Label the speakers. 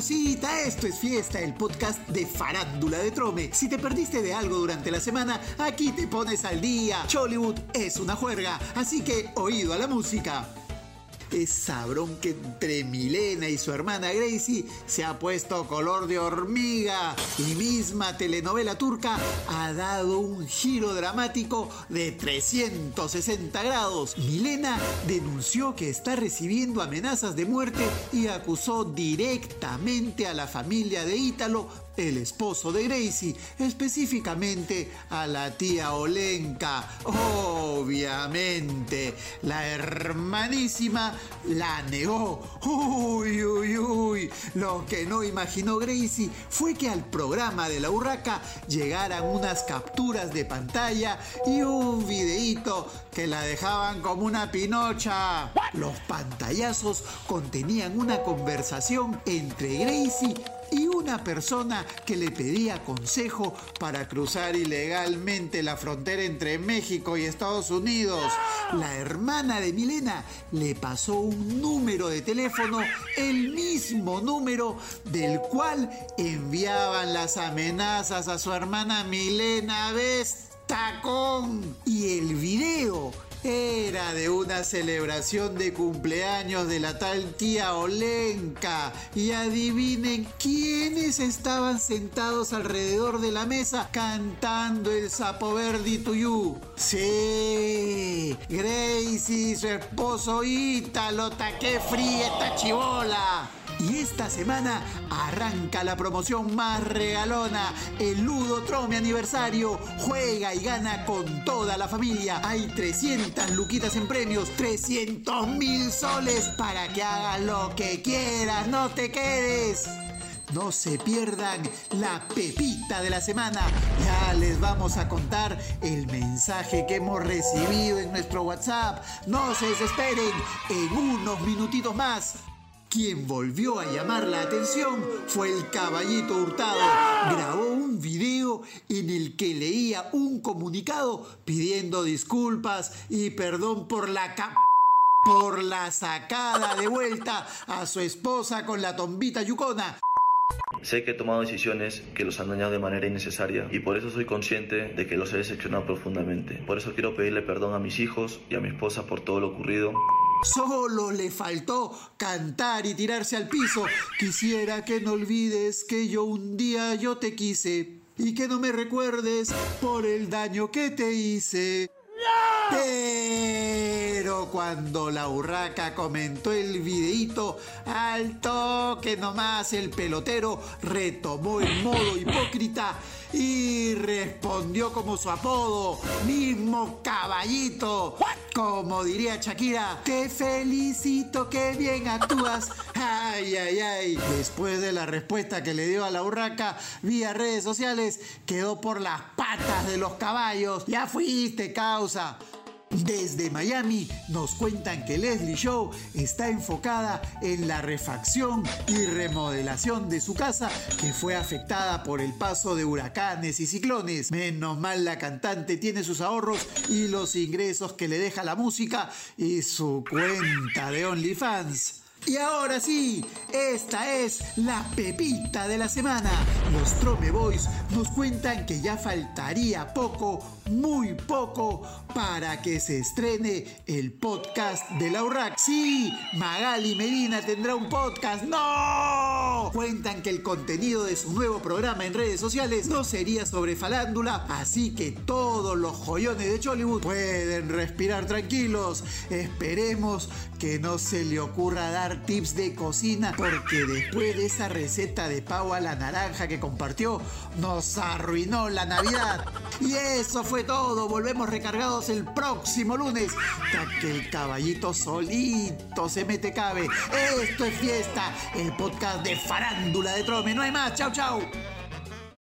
Speaker 1: pausita, esto es fiesta, el podcast de Farándula de Trome. Si te perdiste de algo durante la semana, aquí te pones al día. Chollywood es una juerga, así que oído a la música es sabrón que entre Milena y su hermana Gracie se ha puesto color de hormiga y misma telenovela turca ha dado un giro dramático de 360 grados. Milena denunció que está recibiendo amenazas de muerte y acusó directamente a la familia de Ítalo el esposo de Gracie, específicamente a la tía Olenka. Obviamente, la hermanísima la negó. Uy, uy, uy. Lo que no imaginó Gracie fue que al programa de la urraca llegaran unas capturas de pantalla y un videíto que la dejaban como una pinocha. Los pantallazos contenían una conversación entre Gracie y una persona que le pedía consejo para cruzar ilegalmente la frontera entre México y Estados Unidos. La hermana de Milena le pasó un número de teléfono, el mismo número del cual enviaban las amenazas a su hermana Milena Vestacón. Y el video era de una celebración de cumpleaños de la tal tía Olenka. Y adivinen quiénes estaban sentados alrededor de la mesa cantando el sapo verdi tuyú. Sí, Gracie, su esposo Ítalo, qué fría esta chivola. Y esta semana arranca la promoción más regalona, el Ludo Trome aniversario. Juega y gana con toda la familia. Hay 300 luquitas en premios, 300 mil soles para que hagas lo que quieras, no te quedes. No se pierdan la pepita de la semana. Ya les vamos a contar el mensaje que hemos recibido en nuestro WhatsApp. No se desesperen, en unos minutitos más quien volvió a llamar la atención fue el caballito Hurtado. Grabó un video en el que leía un comunicado pidiendo disculpas y perdón por la por la sacada de vuelta a su esposa con la tombita yucona.
Speaker 2: Sé que he tomado decisiones que los han dañado de manera innecesaria y por eso soy consciente de que los he decepcionado profundamente. Por eso quiero pedirle perdón a mis hijos y a mi esposa por todo lo ocurrido
Speaker 1: Solo le faltó cantar y tirarse al piso. Quisiera que no olvides que yo un día yo te quise y que no me recuerdes por el daño que te hice. Cuando la urraca comentó el videíto, al toque nomás el pelotero retomó el modo hipócrita y respondió como su apodo, mismo caballito. Como diría Shakira, te felicito, que bien actúas. Ay, ay, ay. Después de la respuesta que le dio a la urraca vía redes sociales, quedó por las patas de los caballos. Ya fuiste, causa. Desde Miami nos cuentan que Leslie Show está enfocada en la refacción y remodelación de su casa que fue afectada por el paso de huracanes y ciclones. Menos mal la cantante tiene sus ahorros y los ingresos que le deja la música y su cuenta de OnlyFans. Y ahora sí, esta es la pepita de la semana. Los Trome Boys nos cuentan que ya faltaría poco, muy poco, para que se estrene el podcast de la URRAC. Sí, Magali Medina tendrá un podcast. ¡No! Cuentan que el contenido de su nuevo programa en redes sociales no sería sobre falándula, así que todos los joyones de Chollywood pueden respirar tranquilos. Esperemos que no se le ocurra dar tips de cocina porque después de esa receta de pavo a la naranja que compartió, nos arruinó la Navidad. Y eso fue todo. Volvemos recargados el próximo lunes. Hasta que el caballito solito se mete cabe. Esto es fiesta, el podcast de farándula de Trome. No hay más. Chau, chau.